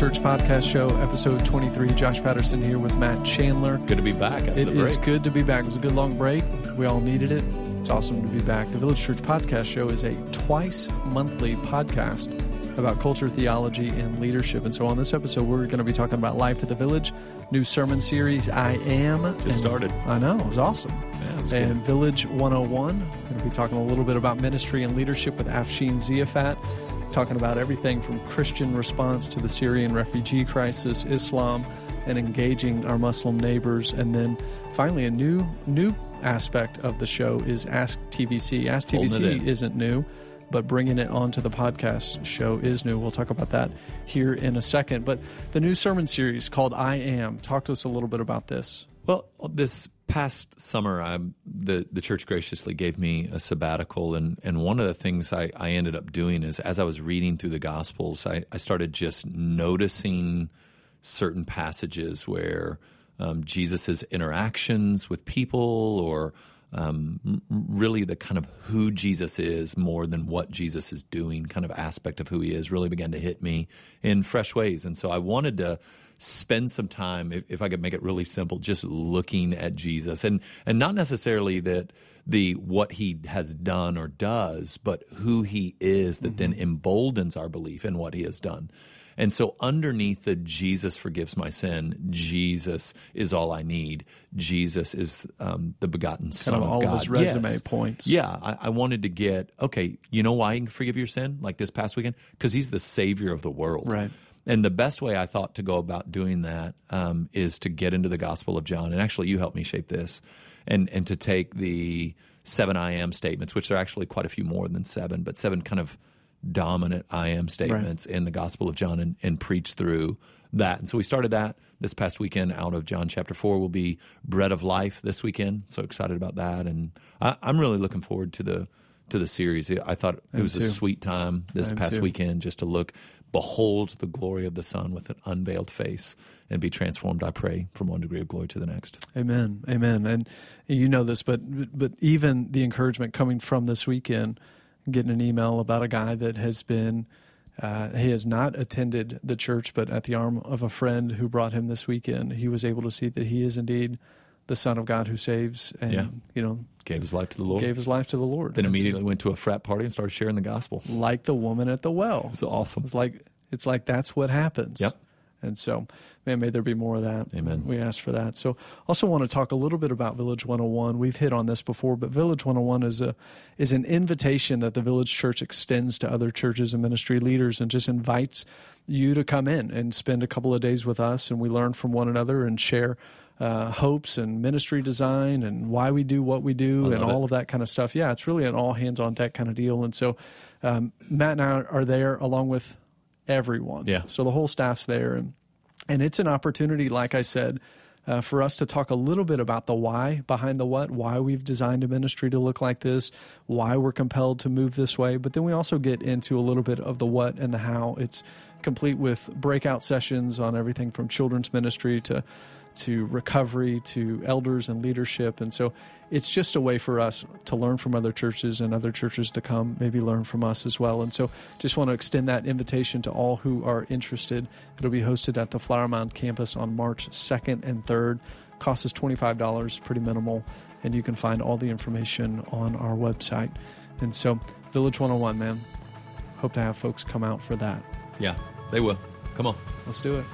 Church Podcast Show, episode 23. Josh Patterson here with Matt Chandler. Good to be back. It is good to be back. It was a good long break. We all needed it. It's awesome to be back. The Village Church Podcast Show is a twice monthly podcast about culture, theology, and leadership. And so on this episode, we're going to be talking about life at the Village, new sermon series, I Am. Just and started. I know. It was awesome. Yeah, it was and good. Village 101. We're going to be talking a little bit about ministry and leadership with Afshin Ziafat, talking about everything from Christian response to the Syrian refugee crisis, Islam, and engaging our Muslim neighbors. And then finally, a new new aspect of the show is Ask TVC. Ask TVC isn't new, but bringing it onto the podcast show is new. We'll talk about that here in a second. But the new sermon series called I Am. Talk to us a little bit about this. Well, this past summer, I, the the church graciously gave me a sabbatical, and and one of the things I, I ended up doing is as I was reading through the Gospels, I, I started just noticing certain passages where um, Jesus's interactions with people, or um, really the kind of who Jesus is more than what Jesus is doing, kind of aspect of who he is, really began to hit me in fresh ways, and so I wanted to spend some time, if, if I could make it really simple, just looking at Jesus, and and not necessarily that the what he has done or does, but who he is that then emboldens our belief in what he has done. And so, underneath the Jesus forgives my sin, Jesus is all I need. Jesus is um, the begotten Son of of, all of God. his resume Yes. points. Yeah, I, I wanted to get okay. You know why he can forgive your sin? Like this past weekend, because he's the Savior of the world. Right. And the best way I thought to go about doing that um, is to get into the Gospel of John. And actually, you helped me shape this, and and to take the seven I am statements, which are actually quite a few more than seven, but seven kind of dominant I am statements in the Gospel of John, and, and preach through that. And so we started that this past weekend out of John chapter four. Will be bread of life this weekend. So excited about that, and I, I'm really looking forward to the to the series. I thought it was too. a sweet time this past too. weekend just to look, behold the glory of the Son with an unveiled face and be transformed, I pray, from one degree of glory to the next. Amen. Amen. And you know this, but but even the encouragement coming from this weekend, getting an email about a guy that has been uh, he has not attended the church, but at the arm of a friend who brought him this weekend, he was able to see that he is indeed the Son of God who saves, and Yeah. you know Gave his life to the Lord. gave his life to the Lord. then immediately went to a frat party and started sharing the gospel. Like the woman at the well. was awesome. It's like it's like that's what happens. Yep. And so, man, may there be more of that. Amen. We ask for that. So, also want to talk a little bit about Village 101. We've hit on this before, but Village 101 is a is an invitation that the Village Church extends to other churches and ministry leaders, and just invites you to come in and spend a couple of days with us, and we learn from one another and share. Uh, hopes and ministry design and why we do what we do and all it. of that kind of stuff. Yeah, it's really an all hands on deck kind of deal. And so um, Matt and I are there along with everyone. Yeah. So the whole staff's there, and and it's an opportunity, like I said, uh, for us to talk a little bit about the why behind the what, why we've designed a ministry to look like this, why we're compelled to move this way. But then we also get into a little bit of the what and the how. It's complete with breakout sessions on everything from children's ministry to to recovery to elders and leadership. And so it's just a way for us to learn from other churches and other churches to come maybe learn from us as well. And so just want to extend that invitation to all who are interested. It'll be hosted at the flower mound campus on march 2nd and 3rd cost us $25 pretty minimal and you can find all the information on our website. And so village 101 man hope to have folks come out for that Yeah, they will. Come on. let's do it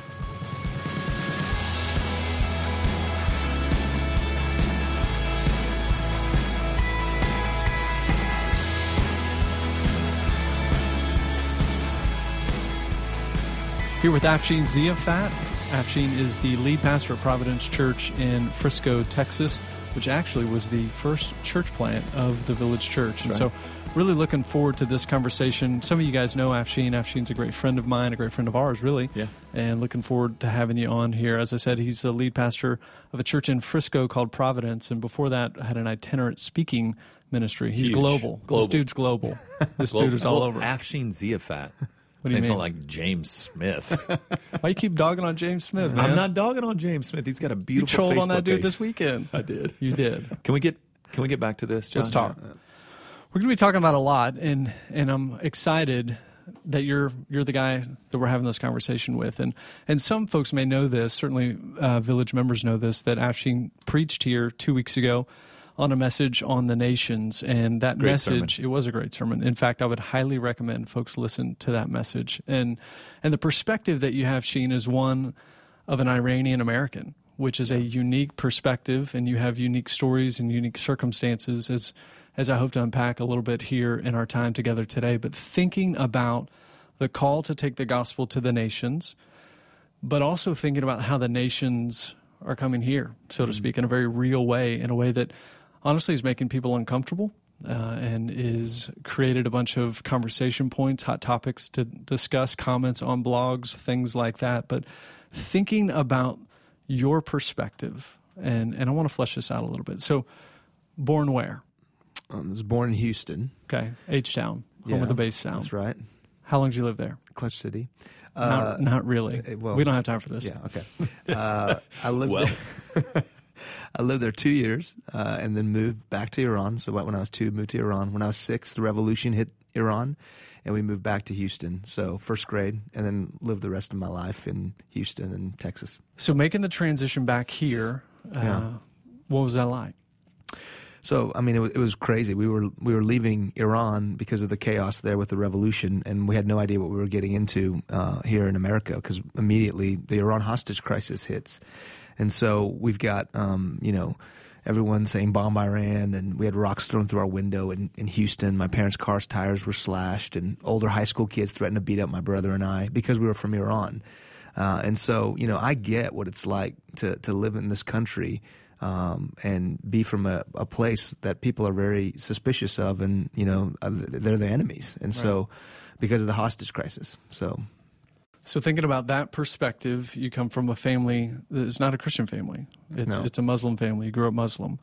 Here with Afshin Ziafat. Afshin is the lead pastor at Providence Church in Frisco, Texas, which actually was the first church plant of the Village Church. and right. so, really looking forward to this conversation. Some of you guys know Afshin. Afshin's a great friend of mine, a great friend of ours, really. Yeah. And looking forward to having you on here. As I said, he's the lead pastor of a church in Frisco called Providence. And before that, had an itinerant speaking ministry. He's Huge. global. This dude's global. This Well, dude is all over. Afshin Ziafat. What do you mean? like James Smith. Why you keep dogging on James Smith, man? I'm not dogging on James Smith. He's got a beautiful. You trolled on that dude page. this weekend. I did. You did. Can we get Can we get back to this? Josh? Let's talk. We're going to be talking about a lot, and and I'm excited that you're you're the guy that we're having this conversation with, and and some folks may know this. Certainly, uh, village members know this. That Afshin preached here two weeks ago on a message on the nations, and that great message sermon. it was a great sermon. In fact, I would highly recommend folks listen to that message. and And the perspective that you have, Sheen, is one of an Iranian American, which is a unique perspective, and you have unique stories and unique circumstances as as I hope to unpack a little bit here in our time together today. But thinking about the call to take the gospel to the nations, but also thinking about how the nations are coming here, so to speak, in a very real way, in a way that honestly is making people uncomfortable. Uh, and is created a bunch of conversation points, hot topics to discuss, comments on blogs, things like that. But thinking about your perspective, and, and I want to flesh this out a little bit. So, born where? Um, I was born in Houston. Okay, H Town, home Yeah, of the bass sound. That's right. How long did you live there? Clutch City. not, not really. uh, well- we don't have time for this. Yeah. Okay. Uh, I lived. Well. there, I lived there two years, uh, and then moved back to Iran. So when I was two, moved to Iran. When I was six, the revolution hit Iran, and we moved back to Houston. So first grade, and then lived the rest of my life in Houston and Texas. So making the transition back here, uh, Yeah. what was that like? So I mean, it was, it was crazy. We were we were leaving Iran because of the chaos there with the revolution, and we had no idea what we were getting into uh, here in America because immediately the Iran hostage crisis hits, and so we've got um, you know everyone saying bomb Iran, and we had rocks thrown through our window in, in Houston. My parents' car's tires were slashed, and older high school kids threatened to beat up my brother and I because we were from Iran. Uh, and so, you know, I get what it's like to, to live in this country um, and be from a, a place that people are very suspicious of, and you know, uh, they're the enemies. And so, because of the hostage crisis, so So thinking about that perspective, you come from a family that's not a Christian family. It's No. it's a Muslim family. You grew up Muslim,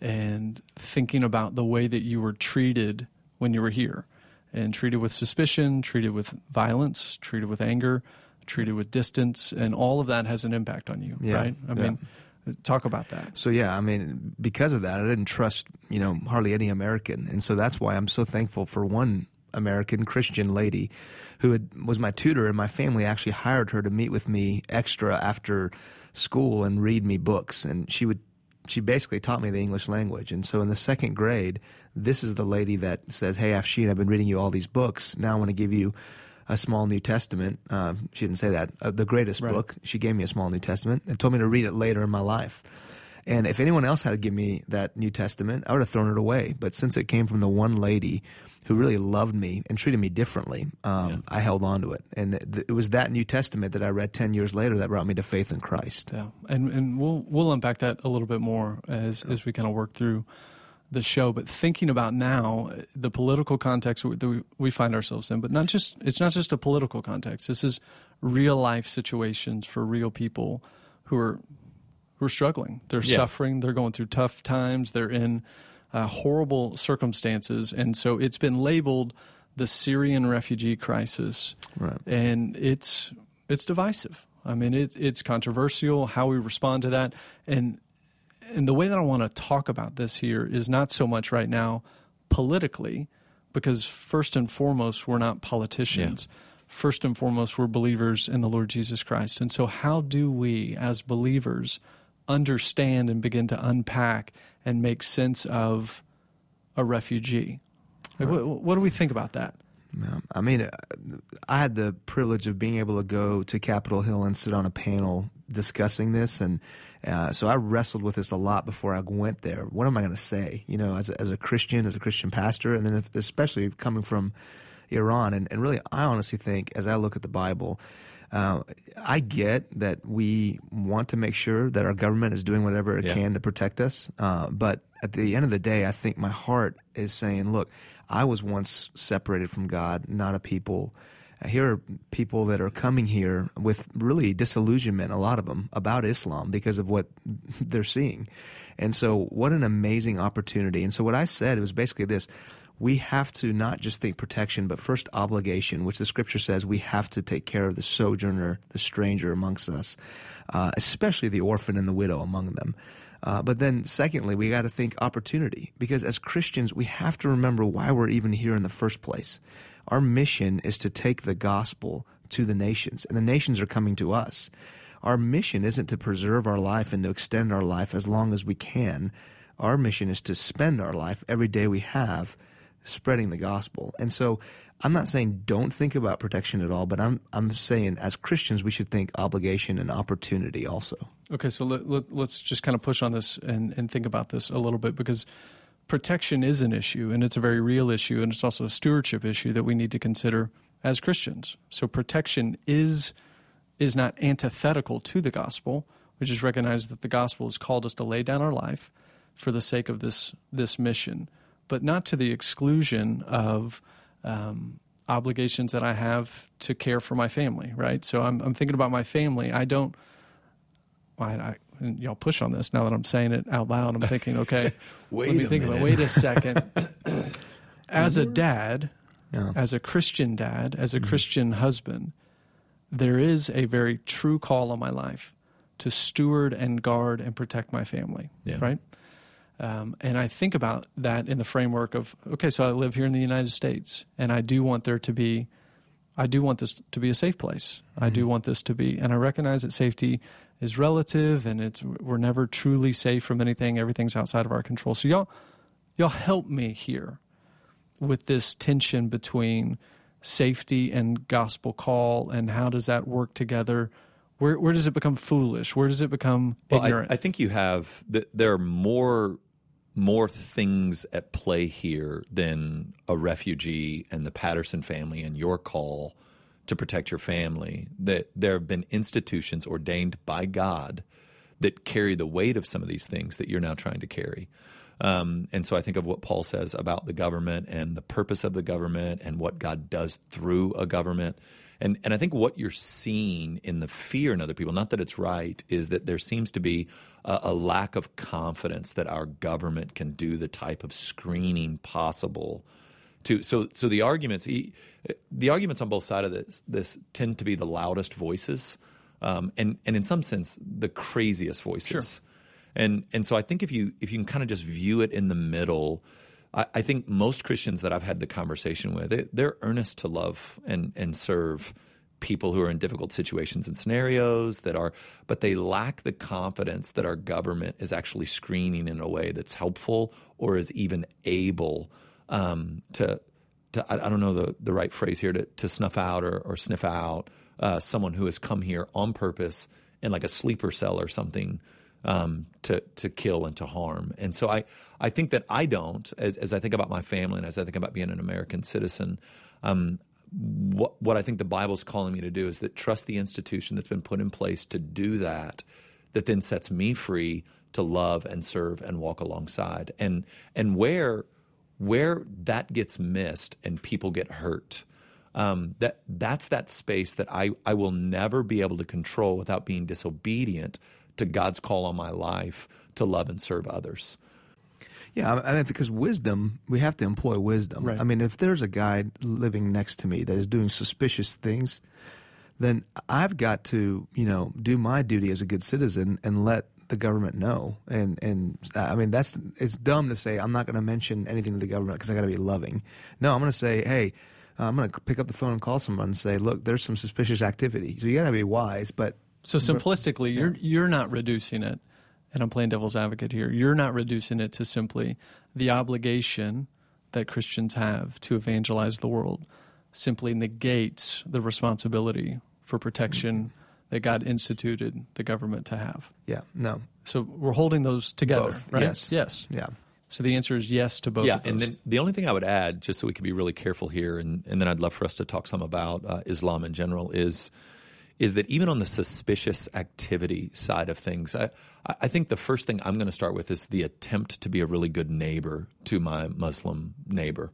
and thinking about the way that you were treated when you were here, and treated with suspicion, treated with violence, treated with anger, treated with distance, and all of that has an impact on you, Yeah. right? I Yeah. mean, talk about that. So yeah, I mean, because of that, I didn't trust you know hardly any American, and so that's why I'm so thankful for one American Christian lady who had, was my tutor, and my family actually hired her to meet with me extra after school and read me books, and she would. She basically taught me the English language, and so in the second grade, this is the lady that says, "Hey, Afshin, I've been reading you all these books. Now I want to give you a small New Testament." Uh, she didn't say that. Uh, the greatest Right. book. She gave me a small New Testament and told me to read it later in my life. And if anyone else had to give me that New Testament, I would have thrown it away. But since it came from the one lady who really loved me and treated me differently, um, I held on to it. And th- th- it was that New Testament that I read 10 years later that brought me to faith in Christ. Yeah, and and we'll we'll unpack that a little bit more as as we kind of work through the show. But thinking about now the political context that we, we find ourselves in, but not just it's not just a political context. This is real life situations for real people who are who are struggling. They're Yeah. suffering. They're going through tough times. They're in uh, horrible circumstances, and so it's been labeled the Syrian refugee crisis Right. and it's it's divisive. I mean, it's it's controversial how we respond to that, and and the way that I want to talk about this here is not so much right now politically, because first and foremost we're not politicians. First and foremost, we're believers in the Lord Jesus Christ, and so how do we, as believers, understand and begin to unpack and make sense of a refugee? Like, what, what do we think about that? Yeah. I mean, uh, I had the privilege of being able to go to Capitol Hill and sit on a panel discussing this, and uh, so I wrestled with this a lot before I went there. What am I going to say? You know, as a, as a Christian, as a Christian pastor, and then if, especially coming from Iran, and, and really, I honestly think as I look at the Bible. Uh, I get that we want to make sure that our government is doing whatever it Yeah. can to protect us. Uh, but at the end of the day, I think my heart is saying, look, I was once separated from God, not a people. Uh, Here are people that are coming here with really disillusionment, a lot of them, about Islam because of what they're seeing. And so, what an amazing opportunity. And so, what I said was basically this we have to not just think protection, but first obligation, which the scripture says we have to take care of the sojourner, the stranger amongst us, uh, especially the orphan and the widow among them. Uh, but then, secondly, we got to think opportunity because as Christians, we have to remember why we're even here in the first place. Our mission is to take the gospel to the nations, and the nations are coming to us. Our mission isn't to preserve our life and to extend our life as long as we can. Our mission is to spend our life every day we have spreading the gospel. And so I'm not saying don't think about protection at all, but I'm I'm saying as Christians we should think obligation and opportunity also. Okay, so let, let, just kind of push on this and, and think about this a little bit because protection is an issue and it's a very real issue and it's also a stewardship issue that we need to consider as Christians. So protection is is not antithetical to the gospel, which is recognize that the gospel has called us to lay down our life for the sake of this this mission, but not to the exclusion of um, obligations that I have to care for my family. Right. So I'm I'm thinking about my family. I don't. I, I y'all push on this now that I'm saying it out loud. I'm thinking, okay, wait let me a think minute. about. Wait a second. as a dad, Yeah. as a Christian dad, as a Mm-hmm. Christian husband, there is a very true call on my life to steward and guard and protect my family. Yeah. Right. Um, and I think about that in the framework of okay, so I live here in the United States, and I do want there to be, I do want this to be a safe place. I Mm-hmm. do want this to be, and I recognize that safety is relative, and it's we're never truly safe from anything. Everything's outside of our control. So y'all, y'all help me here with this tension between safety and gospel call, and how does that work together? Where where does it become foolish? Where does it become Well, ignorant? I think you have th- there are more more things at play here than a refugee and the Patterson family and your call to protect your family. That there have been institutions ordained by God that carry the weight of some of these things that you're now trying to carry. Um, and so I think of what Paul says about the government and the purpose of the government and what God does through a government. And, and I think what you're seeing in the fear in other people, not that it's right, is that there seems to be a, a lack of confidence that our government can do the type of screening possible to so so the arguments he, the arguments on both sides of this this tend to be the loudest voices um, and and in some sense the craziest voices Sure. and and so I think if you if you can kind of just view it in the middle I, I think most Christians that I've had the conversation with they, they're earnest to love and and serve people who are in difficult situations and scenarios that are but they lack the confidence that our government is actually screening in a way that's helpful or is even able um, to to I, don't know the, the right phrase here to, to snuff out or, or sniff out uh, someone who has come here on purpose in like a sleeper cell or something um, to to kill and to harm. And so I I think that I don't as as I think about my family and as I think about being an American citizen. Um, what what I think the Bible's calling me to do is that trust the institution that's been put in place to do that, that then sets me free to love and serve and walk alongside. And and where where that gets missed and people get hurt, um, that that's that space that I, I will never be able to control without being disobedient to God's call on my life to love and serve others. Yeah, I think because wisdom, we have to employ wisdom. Right. I mean, if there's a guy living next to me that is doing suspicious things, then I've got to, you know, do my duty as a good citizen and let the government know. And and I mean, that's it's dumb to say I'm not going to mention anything to the government because I got to be loving. No, I'm going to say, hey. I'm going to pick up the phone and call someone and say, "Look, there's some suspicious activity." So you got to be wise, but So simplistically, you're you're not reducing it, and I'm playing devil's advocate here. You're not reducing it to simply the obligation that Christians have to evangelize the world. Simply negates the responsibility for protection that God instituted the government to have. yeah, no, So we're holding those together, Both, right? yes. Yes. yeah, So the answer is yes to both. yeah, of those. and then the only thing I would add, just so we can be really careful here, and, and then I'd love for us to talk some about uh, Islam in general, is is that even on the suspicious activity side of things, I, I think the first thing I'm going to start with is the attempt to be a really good neighbor to my Muslim neighbor.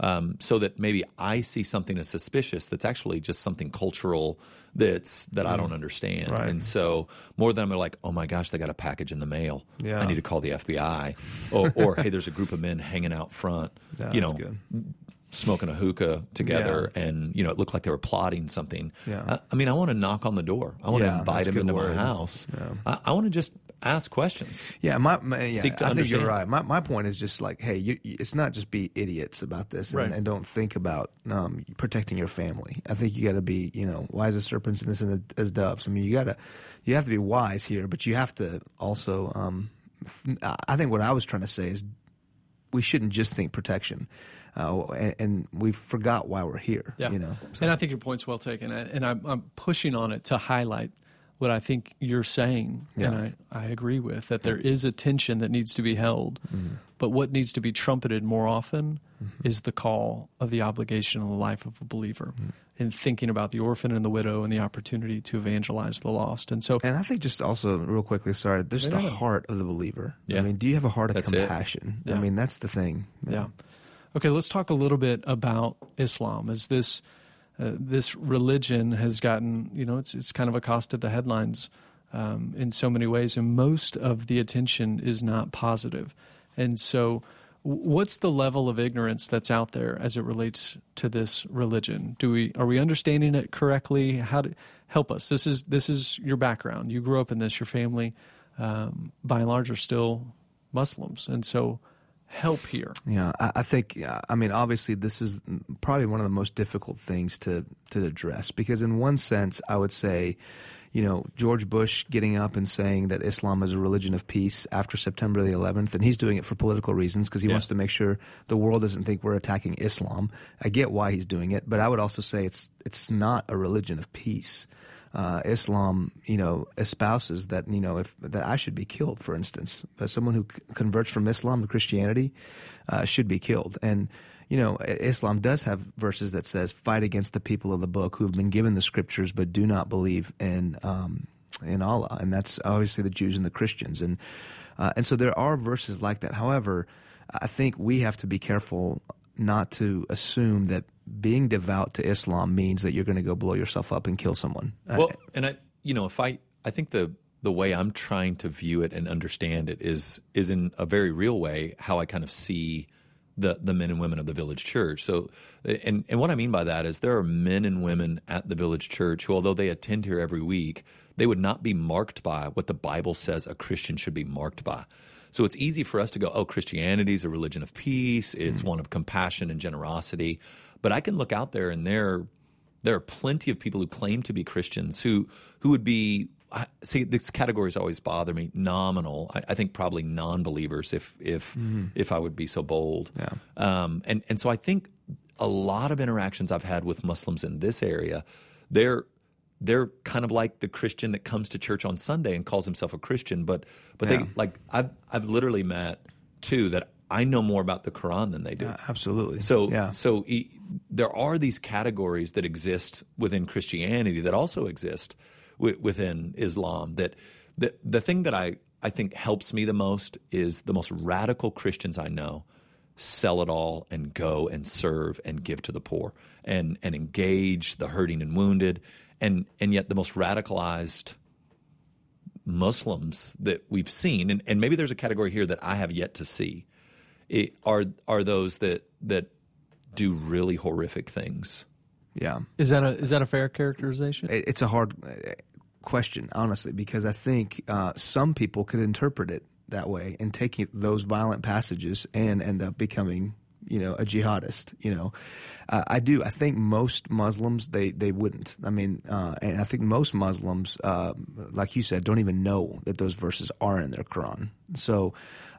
Um, so that maybe I see something as suspicious that's actually just something cultural that's that I don't understand, Right. and so more than I'm like, oh my gosh, they got a package in the mail. Yeah. I need to call the FBI, or, or hey, there's a group of men hanging out front, Yeah, you that's know, good. Smoking a hookah together, and you know, it looked like they were plotting something. Yeah. I, I mean, I want to knock on the door. I want Yeah, to invite that's them into word. my house. Yeah. I, I want to just ask questions. Yeah, my, my yeah, I think you're right. My my point is just like, hey, you, it's not just be idiots about this and, Right. and don't think about um, protecting your family. I think you got to be, you know, wise as serpents, innocent as doves. I mean, you got to, you have to be wise here, but you have to also. Um, I think what I was trying to say is, we shouldn't just think protection, uh, and, and we forgot why we're here. Yeah. You know, And I think your point's well taken. And I'm, I'm pushing on it to highlight what I think you're saying. And I, I agree with that there is a tension that needs to be held. Mm-hmm. But what needs to be trumpeted more often is the call of the obligation of the life of a believer Mm-hmm. in thinking about the orphan and the widow and the opportunity to evangelize the lost. And so, And I think just also real quickly, sorry, there's the heart of the believer. Yeah. I mean, do you have a heart of That's compassion? Yeah. I mean, that's the thing. Yeah. Okay, let's talk a little bit about Islam. As this uh, this religion has gotten, you know, it's it's kind of accosted the headlines um, in so many ways, and most of the attention is not positive. And so, what's the level of ignorance that's out there as it relates to this religion? Do we are we understanding it correctly? How to help us? This is this is your background. You grew up in this. Your family, um, by and large, are still Muslims, and so help here. Yeah, I, I think. I mean, obviously, this is probably one of the most difficult things to to address because, in one sense, I would say, you know, George Bush getting up and saying that Islam is a religion of peace after September the 11th, and he's doing it for political reasons because he Yeah. wants to make sure the world doesn't think we're attacking Islam. I get why he's doing it, but I would also say it's it's not a religion of peace. Uh, Islam, you know, espouses that you know if that I should be killed, for instance, that someone who converts from Islam to Christianity uh, should be killed. And you know, Islam does have verses that says, "Fight against the people of the book who have been given the scriptures but do not believe in um, in Allah," and that's obviously the Jews and the Christians. And uh, and so there are verses like that. However, I think we have to be careful not to assume that being devout to Islam means that you're going to go blow yourself up and kill someone. Uh, Well, and I, you know, if I, I think the the way I'm trying to view it and understand it is is in a very real way how I kind of see the the men and women of the village church. So, and and what I mean by that is there are men and women at the village church who, although they attend here every week, they would not be marked by what the Bible says a Christian should be marked by. So it's easy for us to go, oh, Christianity is a religion of peace. It's one of compassion and generosity. But I can look out there and there there are plenty of people who claim to be Christians who who would be I, see this categories always bother me nominal I, I think probably non-believers if if if I would be so bold Yeah. um, and and so I think a lot of interactions I've had with Muslims in this area they're they're kind of like the Christian that comes to church on Sunday and calls himself a Christian but but Yeah. they like I've I've literally met two that I know more about the Quran than they do absolutely. so, yeah, so e- there are these categories that exist within Christianity that also exist wi- within Islam. That the the thing that I I think helps me the most is the most radical Christians I know sell it all and go and serve and give to the poor and and engage the hurting and wounded and and yet the most radicalized Muslims that we've seen and, and maybe there's a category here that I have yet to see it, are are those that that do really horrific things. yeah. Is that a is that a fair characterization? It- It's a hard uh, question, honestly, because I think uh, some people could interpret it that way and take it- those violent passages and end up becoming, you know, a jihadist. You know, uh, I do. I think most Muslims they they wouldn't. I mean, uh, and I think most Muslims, uh, like you said, don't even know that those verses are in their Quran. So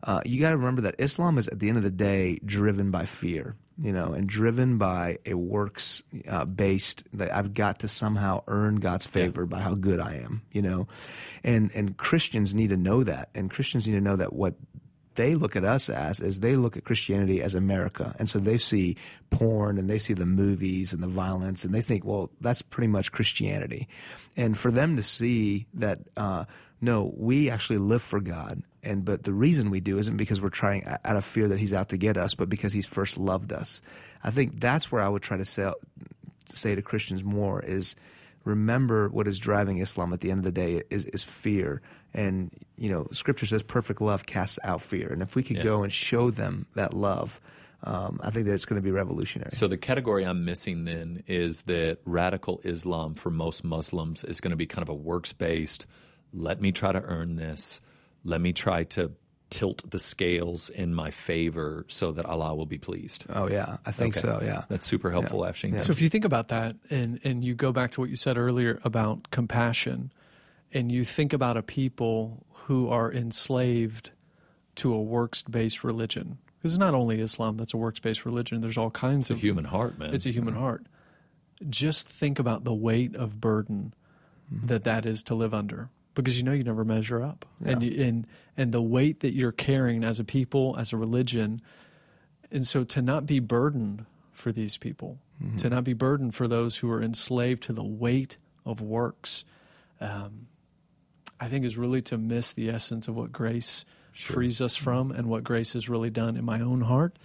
uh, you got to remember that Islam is at the end of the day driven by fear you know, and driven by a works uh, based that I've got to somehow earn God's favor by how good I am, you know, and and Christians need to know that, and Christians need to know that what they look at us as is they look at Christianity as America, and so they see porn and they see the movies and the violence, and they think, well, that's pretty much Christianity, and for them to see that. Uh, no, we actually live for God, and but the reason we do isn't because we're trying out of fear that He's out to get us, but because He's first loved us. I think that's where I would try to say, say to Christians more is remember what is driving Islam at the end of the day is, is fear. And you know, Scripture says perfect love casts out fear. And if we could Yeah. go and show them that love, um, I think that it's going to be revolutionary. So the category I'm missing then is that radical Islam for most Muslims is going to be kind of a works based. Let me try to earn this. Let me try to tilt the scales in my favor so that Allah will be pleased. Oh yeah, I think Okay. so. Yeah, That's super helpful, Yeah. Afshin. Yeah. So if you think about that and, and you go back to what you said earlier about compassion and you think about a people who are enslaved to a works based religion, because it's not only Islam that's a works based religion, there's all kinds It's a of human heart, man. it's a human heart. Just think about the weight of burden mm-hmm. that that is to live under, because you know you never measure up, and Yeah. you, and and the weight that you're carrying as a people, as a religion, and so to not be burdened for these people, to not be burdened for those who are enslaved to the weight of works, um, I think is really to miss the essence of what grace frees us from and what grace has really done in my own heart.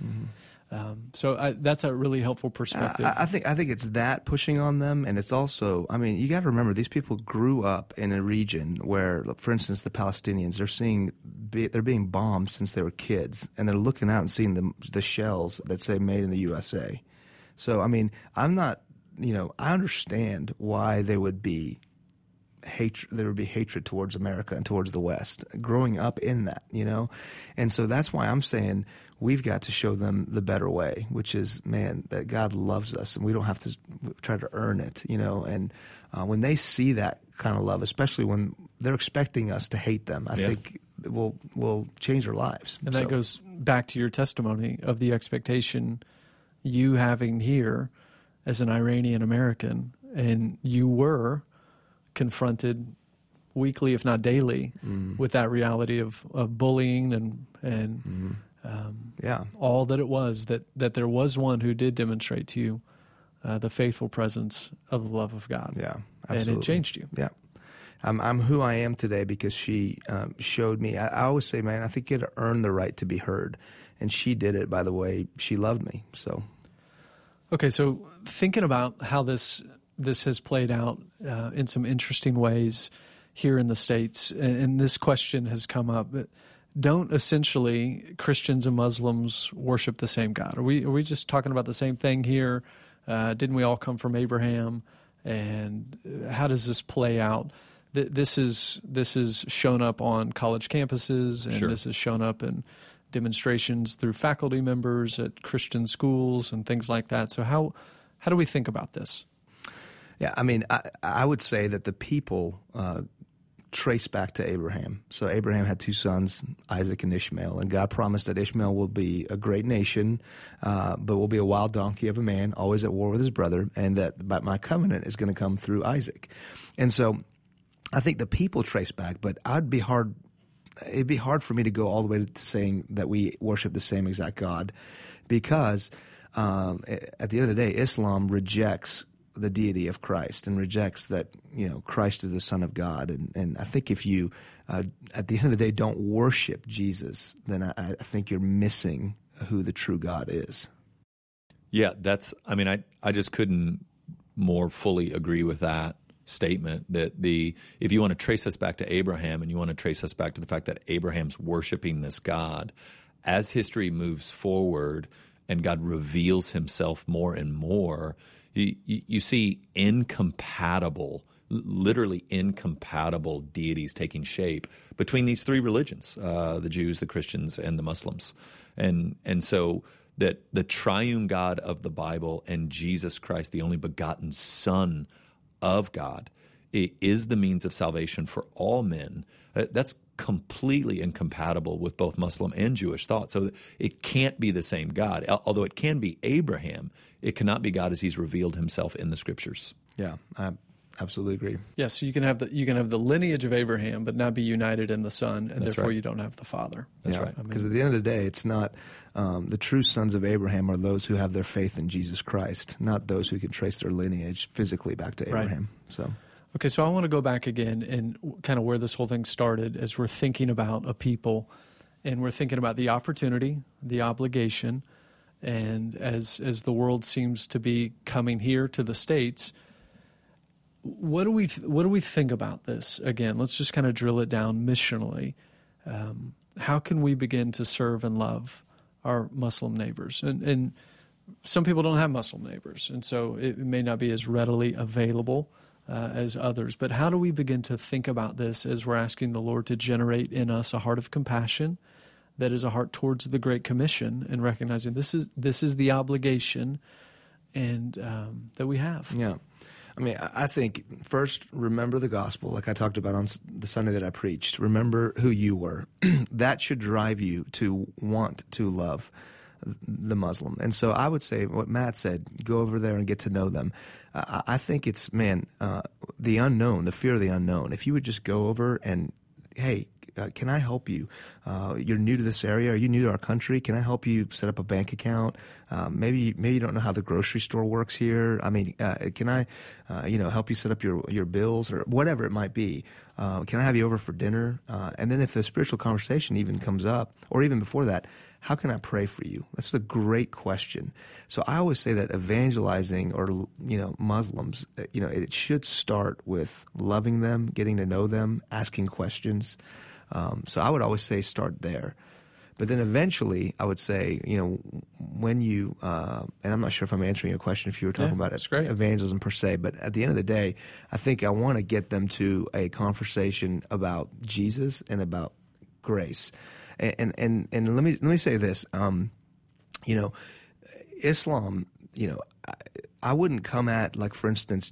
Um, so I, that's a really helpful perspective. I, I think I think it's that pushing on them, and it's also. I mean, you got to remember these people grew up in a region where, for instance, the Palestinians they're seeing they're being bombed since they were kids, and they're looking out and seeing the the shells that say "Made in the USA." So I mean, I'm not. You know, I understand why they would be hatred there would be hatred towards America and towards the West growing up in that you know and so that's why I'm saying we've got to show them the better way which is man that God loves us and we don't have to try to earn it you know and uh, when they see that kind of love especially when they're expecting us to hate them I Yeah. think will will change their lives And that So- goes back to your testimony of the expectation you having here as an Iranian American, and you were confronted weekly, if not daily, Mm-hmm. with that reality of, of bullying and and Mm-hmm. Um, yeah all that it was that that there was one who did demonstrate to you uh, the faithful presence of the love of God, yeah and absolutely it changed you. Yeah. I'm, I'm who I am today because she um, showed me. I, I always say, man, I think you had to earn the right to be heard. And she did it by the way she loved me. So, Okay, so thinking about how this this has played out uh, in some interesting ways here in the states, and, and this question has come up: Don't essentially Christians and Muslims worship the same God? Are we are we just talking about the same thing here? Uh, didn't we all come from Abraham? And uh, how does this play out? Th- This is this is shown up on college campuses, and Sure. this has shown up in demonstrations through faculty members at Christian schools and things like that. So how how do we think about this? yeah, I mean, I, I would say that the people uh, trace back to Abraham. So, Abraham had two sons, Isaac and Ishmael. And God promised that Ishmael will be a great nation, uh, but will be a wild donkey of a man, always at war with his brother, and that but my covenant is going to come through Isaac. And so, I think the people trace back, but I'd be hard. It'd be hard for me to go all the way to saying that we worship the same exact God, because um, at the end of the day, Islam rejects the deity of Christ and rejects that you know Christ is the Son of God. And and I think if you uh, at the end of the day don't worship Jesus, then I, I think you're missing who the true God is. Yeah, that's. I mean, I I just couldn't more fully agree with that statement. That the if you want to trace us back to Abraham and you want to trace us back to the fact that Abraham's worshiping this God, as history moves forward and God reveals Himself more and more, you, you, see incompatible. Literally incompatible deities taking shape between these three religions: uh, the Jews, the Christians, and the Muslims, and and so that the triune God of the Bible and Jesus Christ, the only begotten Son of God, is the means of salvation for all men. Uh, That's completely incompatible with both Muslim and Jewish thought. So it can't be the same God. Although it can be Abraham, it cannot be God as he's revealed himself in the scriptures. Yeah, I absolutely agree. Yes, so you can have the you can have the lineage of Abraham, but not be united in the Son, and That's therefore right. you don't have the Father. That's Yeah, right. I mean- Because at the end of the day, it's not um, the true sons of Abraham are those who have their faith in Jesus Christ, not those who can trace their lineage physically back to Right. Abraham. So, Okay, so I want to go back again and kind of where this whole thing started as we're thinking about a people and we're thinking about the opportunity, the obligation, and as as the world seems to be coming here to the states, what do we what do we think about this? Again, let's just kind of drill it down missionally. Um, how can we begin to serve and love our Muslim neighbors? And, and some people don't have Muslim neighbors, and so it may not be as readily available uh, as others. But how do we begin to think about this as we're asking the Lord to generate in us a heart of compassion? That is a heart towards the Great Commission and recognizing this is this is the obligation and um, that we have. Yeah. I mean, I think first remember the gospel, like I talked about on the Sunday that I preached. Remember who you were. that should drive you to want to love the Muslim. And so I would say what Matt said: go over there and get to know them. I think it's man, uh, the unknown, the fear of the unknown. If you would just go over and hey, uh, can I help you? Uh, you're new to this area. Are you new to our country? Can I help you set up a bank account? Um, maybe maybe you don't know how the grocery store works here. I mean, uh, can I, uh, you know, help you set up your your bills or whatever it might be? Can I have you over for dinner? And then if the spiritual conversation even comes up, or even before that, how can I pray for you? That's a great question. So I always say that evangelizing or you know Muslims, you know, it should start with loving them, getting to know them, asking questions. Um, so I would always say start there. But then eventually, I would say, you know, when you, uh, and I'm not sure if I'm answering your question if you were talking yeah, about evangelism per se, but at the end of the day, I think I want to get them to a conversation about Jesus and about grace. And, and, and, and let me, let me say this, um, you know, Islam, you know, I, I wouldn't come at, like, for instance,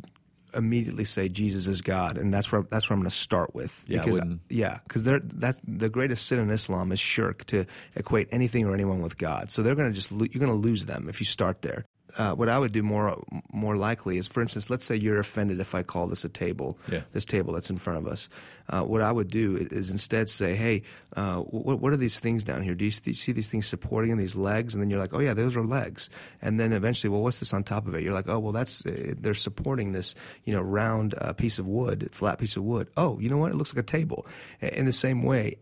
immediately say Jesus is God, and that's where that's where I'm going to start with. Yeah, because yeah, because that's the greatest sin in Islam is shirk to equate anything or anyone with God. So they're going to just you're going to lose them if you start there uh, what I would do more more likely is, for instance, let's say you're offended if I call this a table, yeah. this table that's in front of us. Uh, what I would do is instead say, hey, uh, what, what are these things down here? Do you, do you, see these things supporting these legs? And then you're like, oh yeah, those are legs. And then eventually, well, what's this on top of it? You're like, oh well, that's uh, they're supporting this you know round uh, piece of wood, flat piece of wood. Oh, you know what? It looks like a table. In the same way,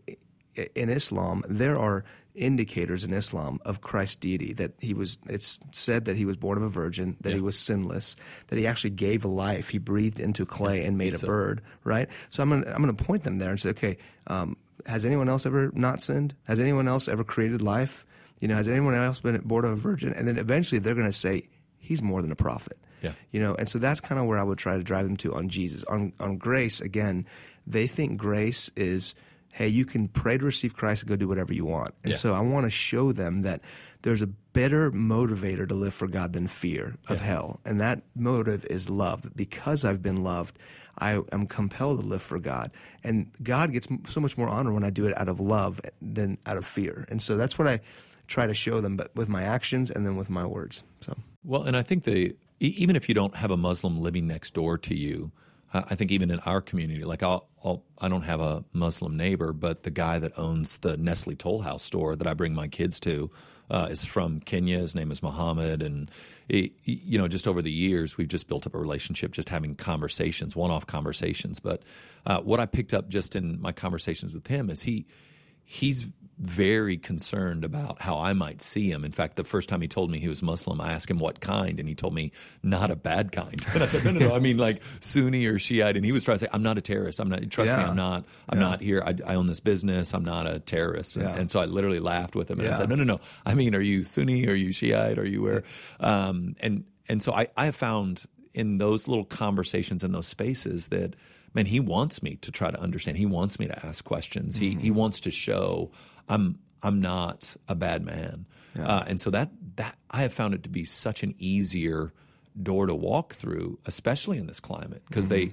in Islam, there are indicators in Islam of Christ's deity that he was it's said that he was born of a virgin that yeah. he was sinless that he actually gave life. He breathed into clay and made a bird right? So I'm gonna I'm gonna point them there and say okay um, has anyone else ever not sinned? Has anyone else ever created life? You know has anyone else been born of a virgin? And then eventually they're gonna say he's more than a prophet. Yeah. You know and so that's kind of where I would try to drive them to on Jesus. On on grace again they think grace is hey, you can pray to receive Christ and go do whatever you want. And yeah. so I want to show them that there's a better motivator to live for God than fear of yeah. hell. And that motive is love. Because I've been loved, I am compelled to live for God. And God gets so much more honor when I do it out of love than out of fear. And so that's what I try to show them, but with my actions and then with my words. So well, and I think the even if you don't have a Muslim living next door to you, I think even in our community, like I'll, I'll, I don't have a Muslim neighbor, but the guy that owns the Nestle Toll House store that I bring my kids to uh, is from Kenya. His name is Muhammad, and he, you know, just over the years, we've just built up a relationship, just having conversations, one-off conversations. But uh, what I picked up just in my conversations with him is he he's very concerned about how I might see him. In fact, the first time he told me he was Muslim, I asked him what kind, and he told me not a bad kind. And I said, no, no, no, I mean like Sunni or Shiite. And he was trying to say, I'm not a terrorist. I'm not. Trust yeah. me, I'm not. I'm yeah. not here. I, I, own this business. I'm not a terrorist. And, yeah. and, so I literally laughed with him, and I said, no, no, no. I mean, are you Sunni? Are you Shiite? Are you where? Um, and and so I I have found in those little conversations in those spaces that man, he wants me to try to understand. He wants me to ask questions. Mm-hmm. He he wants to show I'm I'm not a bad man, yeah. uh, and so that that I have found it to be such an easier door to walk through, especially in this climate, because mm-hmm.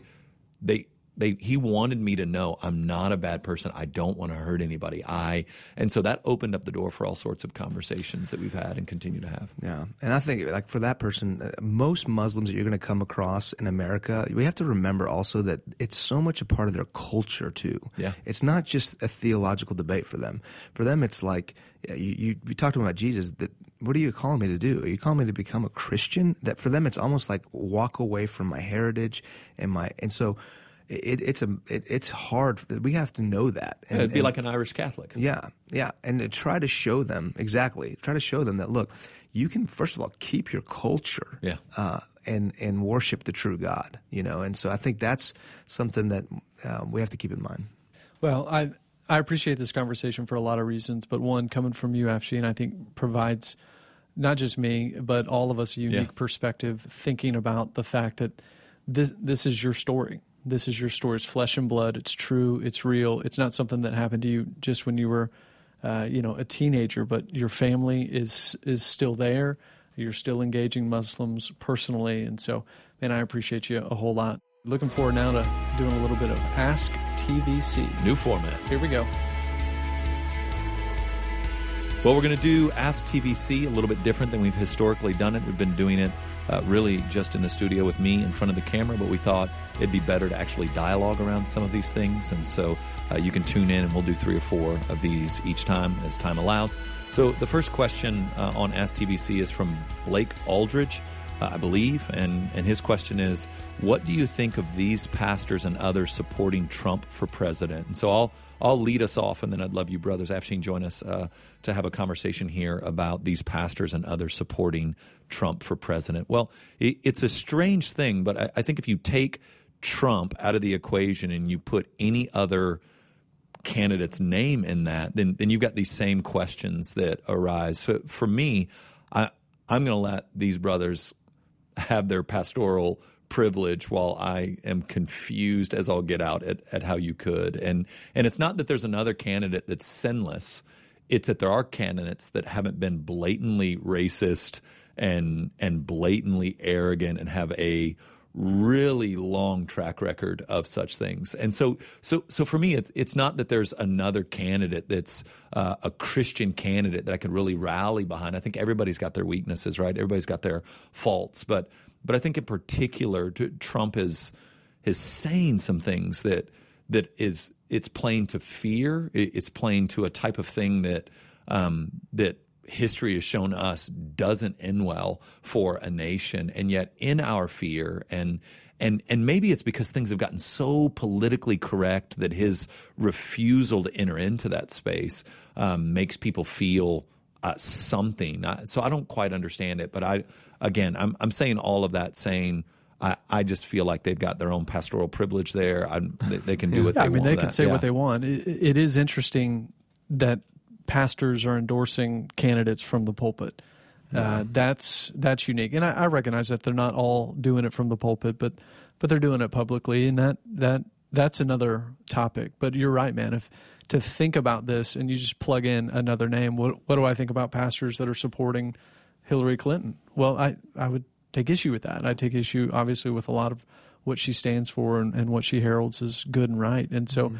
they they they he wanted me to know I'm not a bad person. I don't want to hurt anybody. I and so that opened up the door for all sorts of conversations that we've had and continue to have. Yeah, and I think like for that person, uh, most Muslims that you're going to come across in America, we have to remember also that it's so much a part of their culture too. Yeah, it's not just a theological debate for them. For them, it's like you you, you talked about Jesus that what are you calling me to do? Are you calling me to become a Christian? That for them, it's almost like walk away from my heritage and my and so it, it's a it, it's hard. We have to know that. And, It'd be and, like an Irish Catholic. Yeah, yeah, and to try to show them exactly. Try to show them that look, you can first of all keep your culture. Yeah. Uh, and and worship the true God. You know, and so I think that's something that uh, we have to keep in mind. Well, I I appreciate this conversation for a lot of reasons, but one coming from you, Afshin, I think provides not just me, but all of us a unique yeah. perspective, thinking about the fact that this this is your story. This is your story. It's flesh and blood. It's true. It's real. It's not something that happened to you just when you were, uh, you know, a teenager. But your family is is still there. You're still engaging Muslims personally, and so, man, I appreciate you a whole lot. Looking forward now to doing a little bit of Ask TVC. New format. Here we go. Well, we're going to do Ask TVC a little bit different than we've historically done it. We've been doing it uh, really just in the studio with me in front of the camera, but we thought it'd be better to actually dialogue around some of these things. And so uh, you can tune in and we'll do three or four of these each time as time allows. So the first question uh, on Ask TVC is from Blake Aldridge. Uh, I believe, and and his question is, what do you think of these pastors and others supporting Trump for president? And so I'll I'll lead us off, and then I'd love you, brothers Afshin, join us uh, to have a conversation here about these pastors and others supporting Trump for president. Well, it, it's a strange thing, but I, I think if you take Trump out of the equation and you put any other candidate's name in that, then then you've got these same questions that arise. For, for me, I, I'm going to let these brothers have their pastoral privilege while I am confused as I'll get out at, at how you could. And and it's not that there's another candidate that's sinless. It's that there are candidates that haven't been blatantly racist and and blatantly arrogant and have a really long track record of such things. And so, so, so for me, it's, it's not that there's another candidate that's uh, a Christian candidate that I could really rally behind. I think everybody's got their weaknesses, right? Everybody's got their faults, but but I think in particular, Trump is is saying some things that that is it's playing to fear. It's playing to a type of thing that um, that history has shown us doesn't end well for a nation and yet in our fear and and and maybe it's because things have gotten so politically correct that his refusal to enter into that space um, makes people feel uh, something so I don't quite understand it but I again I'm I'm saying all of that saying I, I just feel like they've got their own pastoral privilege there. They, they, can do what they. yeah, they I mean, they can say yeah. what they want. It, it is interesting that pastors are endorsing candidates from the pulpit. Uh, that's that's unique, and I, I, recognize that they're not all doing it from the pulpit, but but they're doing it publicly, and that that that's another topic. But you're right, man. If to think about this and you just plug in another name, what what do I think about pastors that are supporting Hillary Clinton? Well, I I would take issue with that. I take issue obviously with a lot of what she stands for and, and what she heralds as good and right, and so. Mm-hmm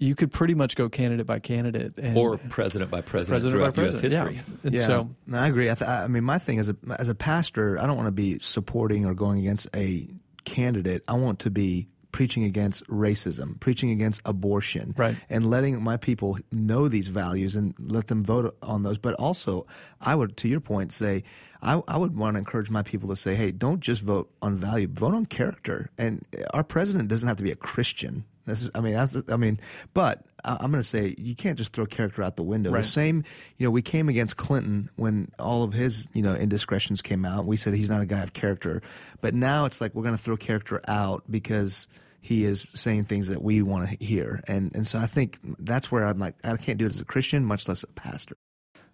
you could pretty much go candidate by candidate, and, or president by president, president throughout by president. U.S. history. Yeah, and yeah. so no, I agree. I, th- I mean, my thing as a as a pastor, I don't want to be supporting or going against a candidate. I want to be preaching against racism, preaching against abortion, right. and letting my people know these values and let them vote on those. But also, I would, to your point, say I, I, would want to encourage my people to say, hey, don't just vote on value, vote on character. And our president doesn't have to be a Christian. This is, I mean, I mean, but I'm going to say you can't just throw character out the window. Right. The same, you know, we came against Clinton when all of his, you know, indiscretions came out. We said he's not a guy of character, but now it's like we're going to throw character out because he is saying things that we want to hear, and and so I think that's where I'm like I can't do it as a Christian, much less a pastor.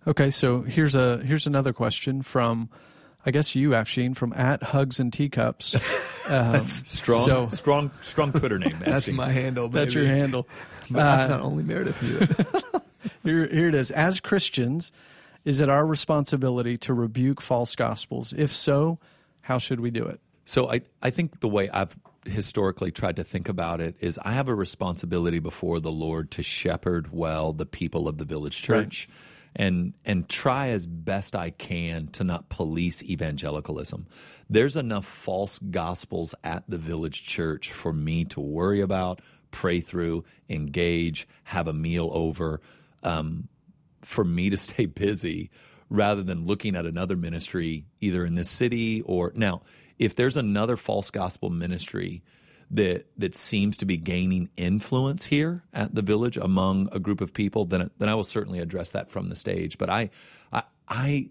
Okay, so here's a here's another question from I guess you, Afshin, from at Hugs and Teacups. Um, strong, so, strong, strong Twitter name. that's my handle. Baby. That's your handle. But uh, thought only Meredith knew it. here, here it is. As Christians, is it our responsibility to rebuke false gospels? If so, how should we do it? So I, I think the way I've historically tried to think about it is I have a responsibility before the Lord to shepherd well the people of the village church. Right and and try as best I can to not police evangelicalism. There's enough false gospels at the village church for me to worry about, pray through, engage, have a meal over, um, for me to stay busy rather than looking at another ministry either in this city or now. If there's another false gospel ministry that that seems to be gaining influence here at the village among a group of people, then then I will certainly address that from the stage. But I I I,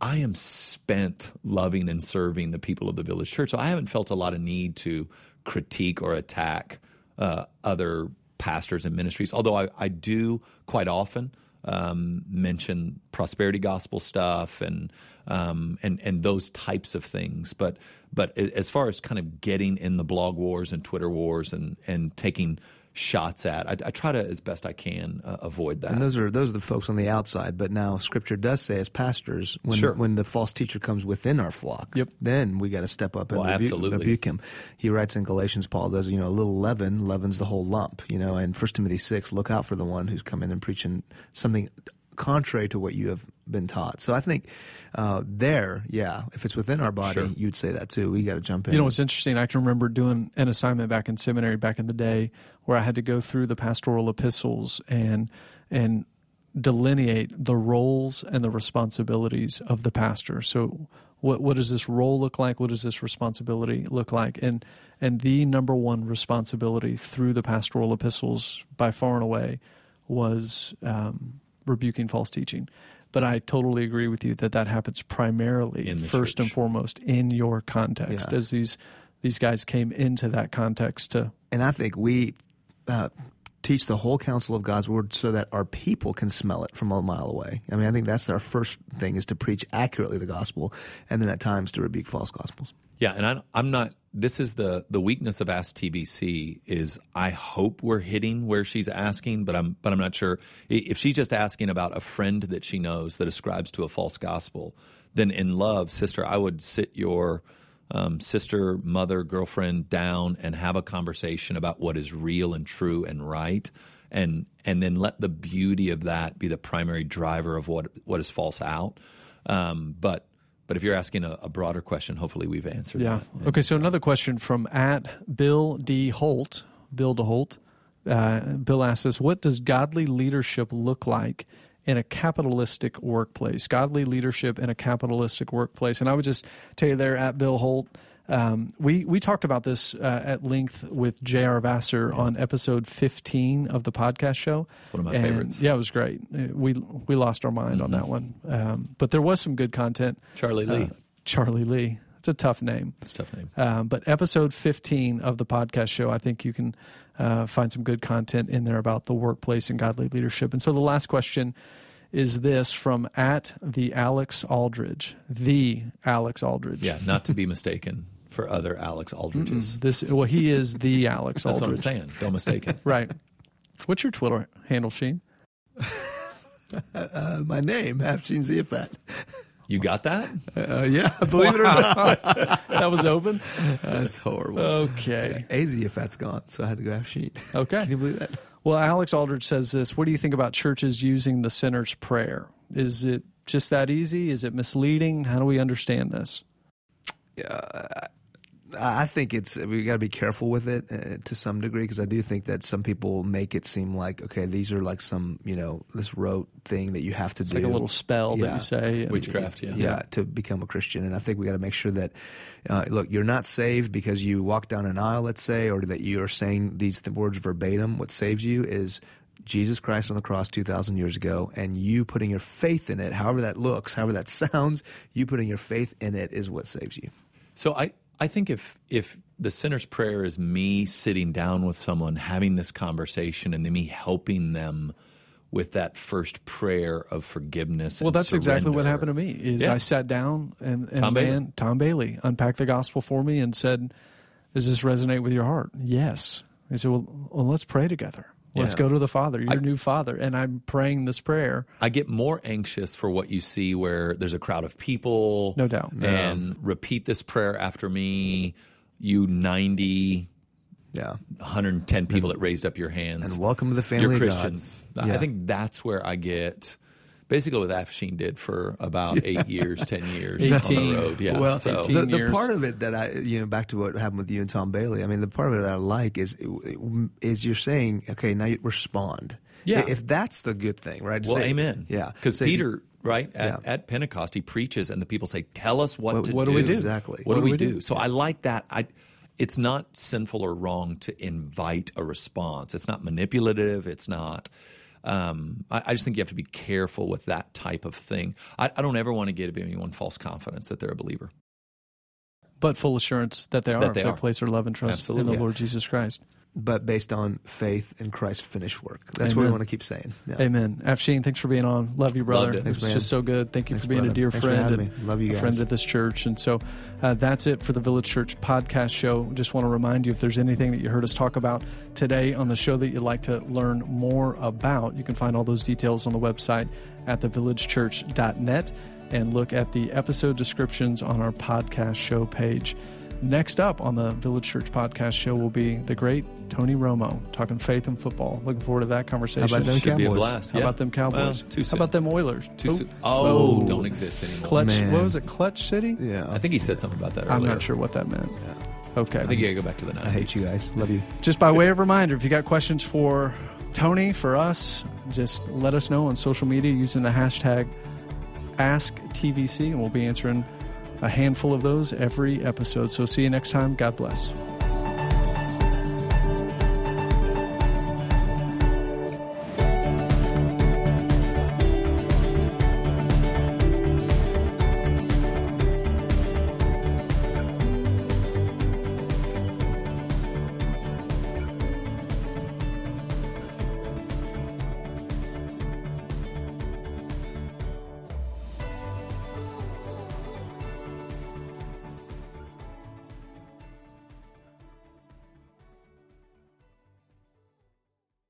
I am spent loving and serving the people of the village church, so I haven't felt a lot of need to critique or attack uh, other pastors and ministries. Although I, I do quite often um, mention prosperity gospel stuff and um, and and those types of things. But but as far as kind of getting in the blog wars and Twitter wars and and taking shots at. I, I, try to, as best I can, uh, avoid that. And those are those are the folks on the outside. But now, Scripture does say, as pastors, when sure. when the false teacher comes within our flock, yep. then we got to step up and well, rebuke, rebuke, him. He writes in Galatians, Paul does, you know, a little leaven leavens the whole lump. You know, and First Timothy six, look out for the one who's come in and preaching something contrary to what you have been taught. So I think uh, there, yeah, if it's within our body, sure. you'd say that too. We got to jump in. You know, what's interesting. I can remember doing an assignment back in seminary back in the day where I had to go through the pastoral epistles and and delineate the roles and the responsibilities of the pastor. So what what does this role look like? What does this responsibility look like? And and the number one responsibility through the pastoral epistles by far and away was um, rebuking false teaching. But I totally agree with you that that happens primarily, first church. and foremost, in your context, Yeah. as these these guys came into that context to. and I think we uh, teach the whole counsel of God's word so that our people can smell it from a mile away. I mean, I think that's our first thing is to preach accurately the gospel, and then at times to rebuke false gospels. Yeah, and I, I'm not. This is the the weakness of Ask TVC is I hope we're hitting where she's asking, but I'm but I'm not sure if she's just asking about a friend that she knows that ascribes to a false gospel. Then in love, sister, I would sit your um, sister, mother, girlfriend down and have a conversation about what is real and true and right, and and then let the beauty of that be the primary driver of what what is false out. Um, but but if you're asking a, a, broader question, hopefully we've answered yeah. that. Okay, so another question from at Bill D. Holt. Bill D. Holt. Uh, Bill asks us, what does godly leadership look like in a capitalistic workplace? Godly leadership in a capitalistic workplace. And I would just tell you there at Bill Holt, um, we we talked about this uh, at length with J.R. Vassar yeah. on episode 15 of the podcast show. One of my and, favorites. Yeah, it was great. We we lost our mind mm-hmm. on that one, um, but there was some good content. Charlie Lee. Uh, Charlie Lee. It's a tough name. It's a tough name. Um, but episode 15 of the podcast show, I think you can uh, find some good content in there about the workplace and godly leadership. And so the last question is this from at the Alex Aldridge, the Alex Aldridge. Yeah, not to be mistaken for other Alex Aldridges. Mm-mm. This well, he is the Alex That's Aldridge. That's what I'm saying. Don't mistake it. right. What's your Twitter handle, Sheen? uh, my name, Afshin Ziafat. You got that? Uh, yeah, believe it or not. that was open? That's horrible. Okay. Yeah, Aziafat's gone, so I had to go Afshin. Okay. Can you believe that? Well, Alex Aldridge says this. What do you think about churches using the sinner's prayer? Is it just that easy? Is it misleading? How do we understand this? Uh, I think it's we got to be careful with it uh, to some degree because I do think that some people make it seem like okay these are like some you know this rote thing that you have to it's do like a little spell yeah. that you say and, witchcraft yeah. yeah to become a Christian and I think we got to make sure that uh, look you're not saved because you walk down an aisle let's say or that you are saying these th- words verbatim what saves you is Jesus Christ on the cross 2,000 years ago, and you putting your faith in it, however that looks, however that sounds, you putting your faith in it is what saves you. So I, I think if if the sinner's prayer is me sitting down with someone, having this conversation, and then me helping them with that first prayer of forgiveness. Well, that's surrender. exactly what happened to me. Is Yeah. I sat down and, and Tom man, Bailey. Tom Bailey unpacked the gospel for me and said, "Does this resonate with your heart?" Yes. He said, "Well, well let's pray together. Let's Yeah. go to the Father, your I- new Father." And I'm praying this prayer. I get more anxious for what you see where there's a crowd of people. No doubt. And repeat this prayer after me. You 90, Yeah. 110 people that raised up your hands. And welcome to the family You're of God. Christians. Yeah. I think that's where I get basically what Afshin did for about eight years, 10 years on the road. Yeah. Well, so the, the years. part of it that I, you know, back to what happened with you and Tom Bailey. I mean, the part of it that I like is is you're saying, okay, now you respond. Yeah. If that's the good thing, right? well, Say- amen. Yeah. Because Say- Peter, right, at, Yeah. at Pentecost, he preaches and the people say, tell us what, What- to what do. What do we do? Exactly. What, do we do? So I like that. I, it's not sinful or wrong to invite a response. It's not manipulative. It's not. Um, I, I just think you have to be careful with that type of thing. I, I don't ever want to give anyone false confidence that they're a believer. but full assurance that they are That they place their love and trust in Absolutely. the Lord Jesus Christ. But based on faith in Christ's finished work. That's what we want to keep saying. Yeah. Amen. Afshin, thanks for being on. Love you, brother. Loved it. Thanks, was man. just so good. Thank you Thanks, for being brother. a dear Thanks friend. Love you a guys. friend of this church. And so uh, that's it for the Village Church podcast show. Just want to remind you if there's anything that you heard us talk about today on the show that you'd like to learn more about, you can find all those details on the website at thevillagechurch.net and look at the episode descriptions on our podcast show page. Next up on the Village Church podcast show will be the great Tony Romo talking faith and football. Looking forward to that conversation. How about them Should be a Cowboys? blast. How yeah. about them Cowboys? Well, too How about them Oilers? Too Oh, soon. Oh, Oh. don't exist anymore. Clutch. Man. What was it? Clutch City? Yeah. I think he said something about that I'm not sure what that meant. Okay. I think you got to go back to the 90s. I hate you guys. Love you. just by way of reminder, if you got questions for Tony, for us, just let us know on social media using the hashtag AskTVC, and we'll be answering a handful of those every episode. So see you next time. God bless.